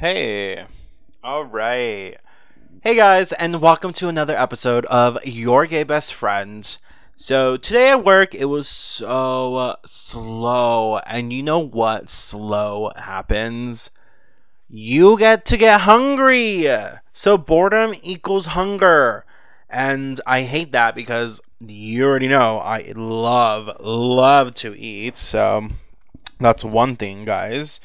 Hey. All right. Hey guys, and welcome to another episode of Your Gay Best Friend. So today at work, it was so slow, and you know what slow happens? You get to get hungry. So boredom equals hunger. And I hate that because you already know I love, love to eat. So that's one thing, guys.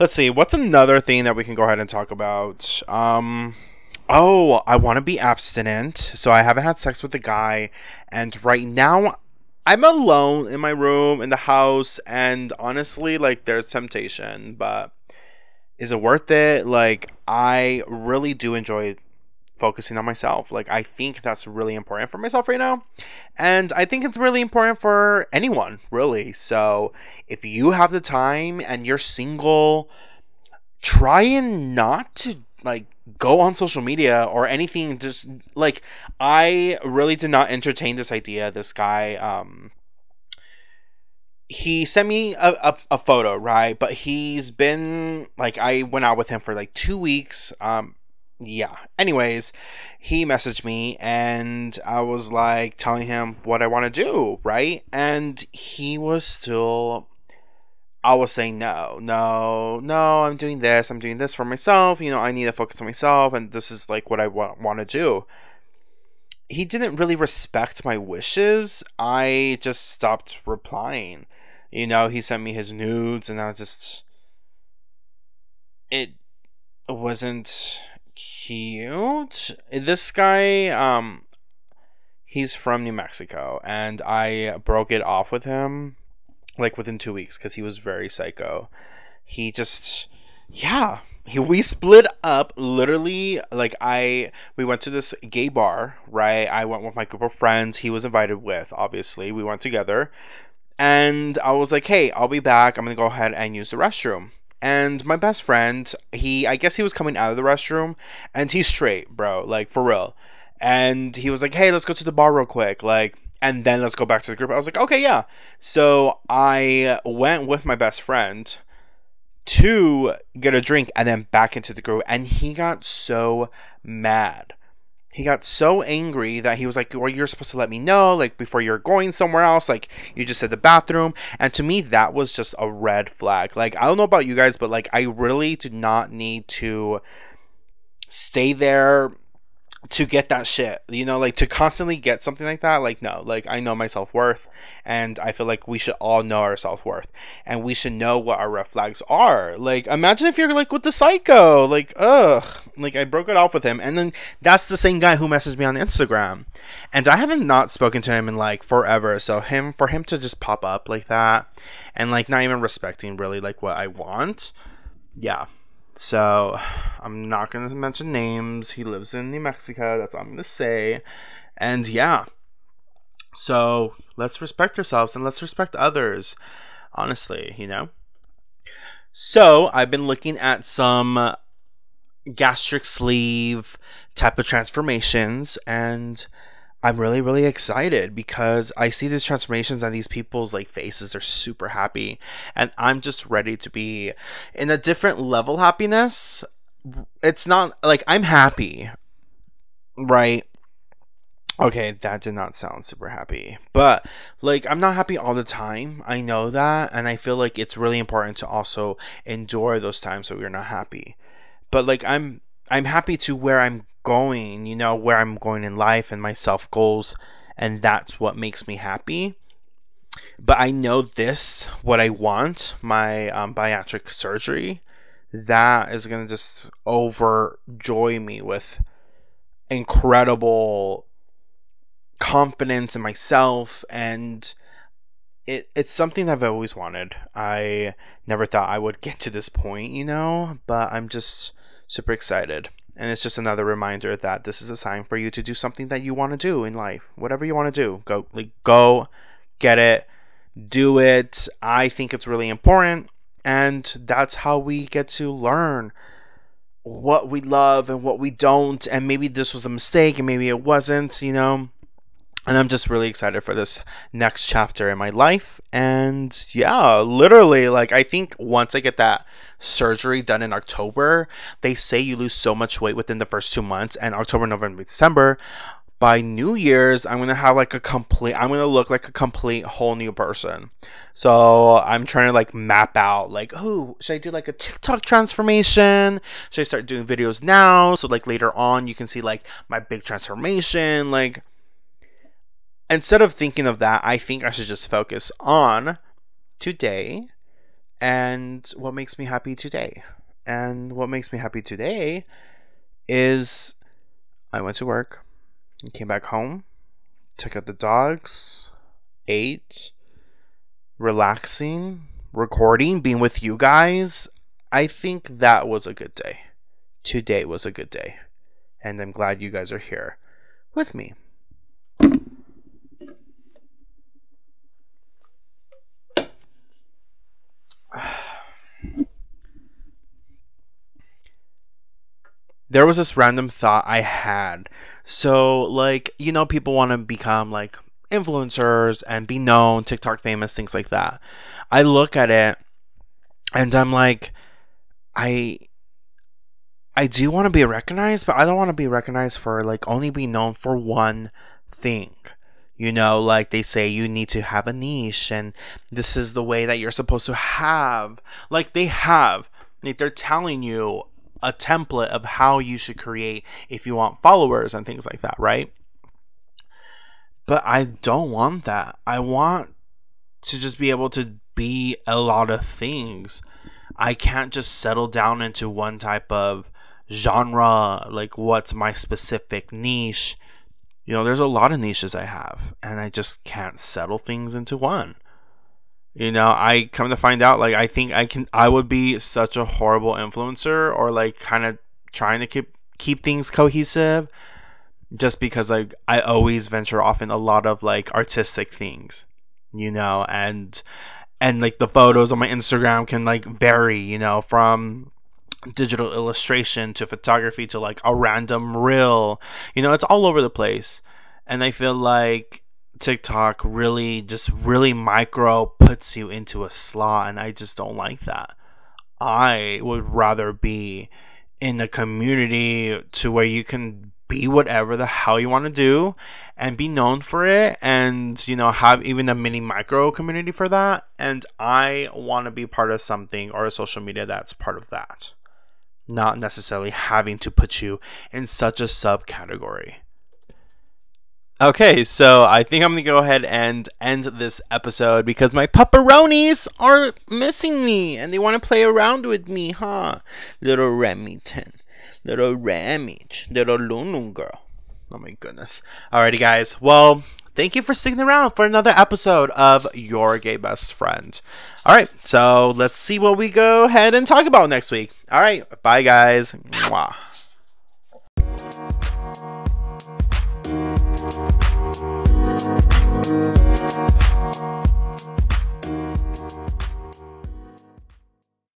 Let's see. What's another thing that we can go ahead and talk about? Um, oh, I want to be abstinent. So I haven't had sex with a guy. And right now, I'm alone in my room, in the house. And honestly, like, there's temptation. But is it worth it? Like, I really do enjoy focusing on myself. Like I think that's really important for myself right now. And I think it's really important for anyone, really. So, if you have the time and you're single, try and not to like go on social media or anything just like I really did not entertain this idea. This guy um he sent me a, a, a, photo right but he's been like i went out with him for like two weeks um yeah. Anyways, he messaged me and I was like telling him what I want to do, right? And he was still I was saying no, no, no, I'm doing this, I'm doing this for myself, you know, I need to focus on myself and this is like what I wa- want to do. He didn't really respect my wishes. I just stopped replying. You know, he sent me his nudes and I just it wasn't cute. This guy, um, he's from New Mexico, and I broke it off with him like within two weeks because he was very psycho. He just, yeah, he, we split up literally like i we went to this gay bar right i went with my group of friends he was invited with obviously we went together and i was like hey i'll be back i'm gonna go ahead and use the restroom and my best friend, he I guess he was coming out of the restroom and he's straight, bro, like for real. And he was like, "Hey, let's go to the bar real quick." Like and then let's go back to the group. I was like, "Okay, yeah." So I went with my best friend to get a drink and then back into the group and he got so mad he got so angry that he was like, Well, you're supposed to let me know, like, before you're going somewhere else. Like, you just said the bathroom. And to me, that was just a red flag. Like, I don't know about you guys, but like, I really do not need to stay there to get that shit you know like to constantly get something like that like no like i know my self-worth and i feel like we should all know our self-worth and we should know what our red flags are. Like imagine if you're like with the psycho like ugh like i broke it off with him and then that's the same guy who messaged me on instagram and i haven't not spoken to him in like forever so him for him to just pop up like that and like not even respecting really like what i want yeah so I'm not going to mention names. He lives in New Mexico. That's all I'm going to say. And yeah. So let's respect ourselves and let's respect others. Honestly, you know? So I've been looking at some gastric sleeve type of transformations and I'm really, really excited because I see these transformations and these people's like faces are super happy. And I'm just ready to be in a different level happiness. It's not like I'm happy, right? Okay, that did not sound super happy. But like I'm not happy all the time. I know that and I feel like it's really important to also endure those times that we're not happy. But like I'm I'm happy to where I'm going, you know, where I'm going in life and my self goals, and that's what makes me happy. But I know this, what I want, my um, bariatric surgery, that is going to just overjoy me with incredible confidence in myself and it, it's something I've always wanted. I never thought I would get to this point, you know, but I'm just super excited. And it's just another reminder that this is a sign for you to do something that you want to do in life. Whatever you want to do, go like go get it, do it. I think it's really important and that's how we get to learn what we love and what we don't and maybe this was a mistake and maybe it wasn't, you know. And I'm just really excited for this next chapter in my life and yeah, literally like I think once I get that surgery done in October, they say you lose so much weight within the first two months, and October, November, December. By New Year's, I'm gonna have like a complete. I'm gonna look like a complete whole new person. So I'm trying to like map out like, oh, should I do like a TikTok transformation? Should I start doing videos now? So like later on, you can see like my big transformation. Like instead of thinking of that, I think I should just focus on today and what makes me happy today. And what makes me happy today is I went to work, came back home, took out the dogs, ate, relaxing, recording, being with you guys. I think that was a good day. Today was a good day. And I'm glad you guys are here with me. There was this random thought I had. So, like, you know, people want to become like influencers and be known, TikTok famous, things like that. I look at it and I'm like, I I do want to be recognized, but I don't want to be recognized for like only be known for one thing. You know, like they say you need to have a niche and this is the way that you're supposed to have. Like they have. Like they're telling you a template of how you should create if you want followers and things like that, right? But I don't want that. I want to just be able to be a lot of things. I can't just settle down into one type of genre, like what's my specific niche. You know, there's a lot of niches I have, and I just can't settle things into one. You know, I come to find out, like, I think I can, I would be such a horrible influencer or like kind of trying to keep keep things cohesive just because like I always venture off in a lot of like artistic things, you know, and and like the photos on my Instagram can like vary, you know, from digital illustration to photography to like a random reel. You know, it's all over the place. And I feel like TikTok really just really micro puts you into a slot and I just don't like that. I would rather be in a community to where you can be whatever the hell you want to do and be known for it and you know have even a mini micro community for that and I want to be part of something or a social media that's part of that. Not necessarily having to put you in such a subcategory. Okay, so I think I'm gonna go ahead and end this episode because my pepperonis are missing me and they want to play around with me, huh? Little Remington, little Ramage, little Lulu girl. Oh my goodness. Alrighty, guys. Well, thank you for sticking around for another episode of Your Gay Best Friend. Alright, so let's see what we go ahead and talk about next week. Alright, bye, guys. Mwah.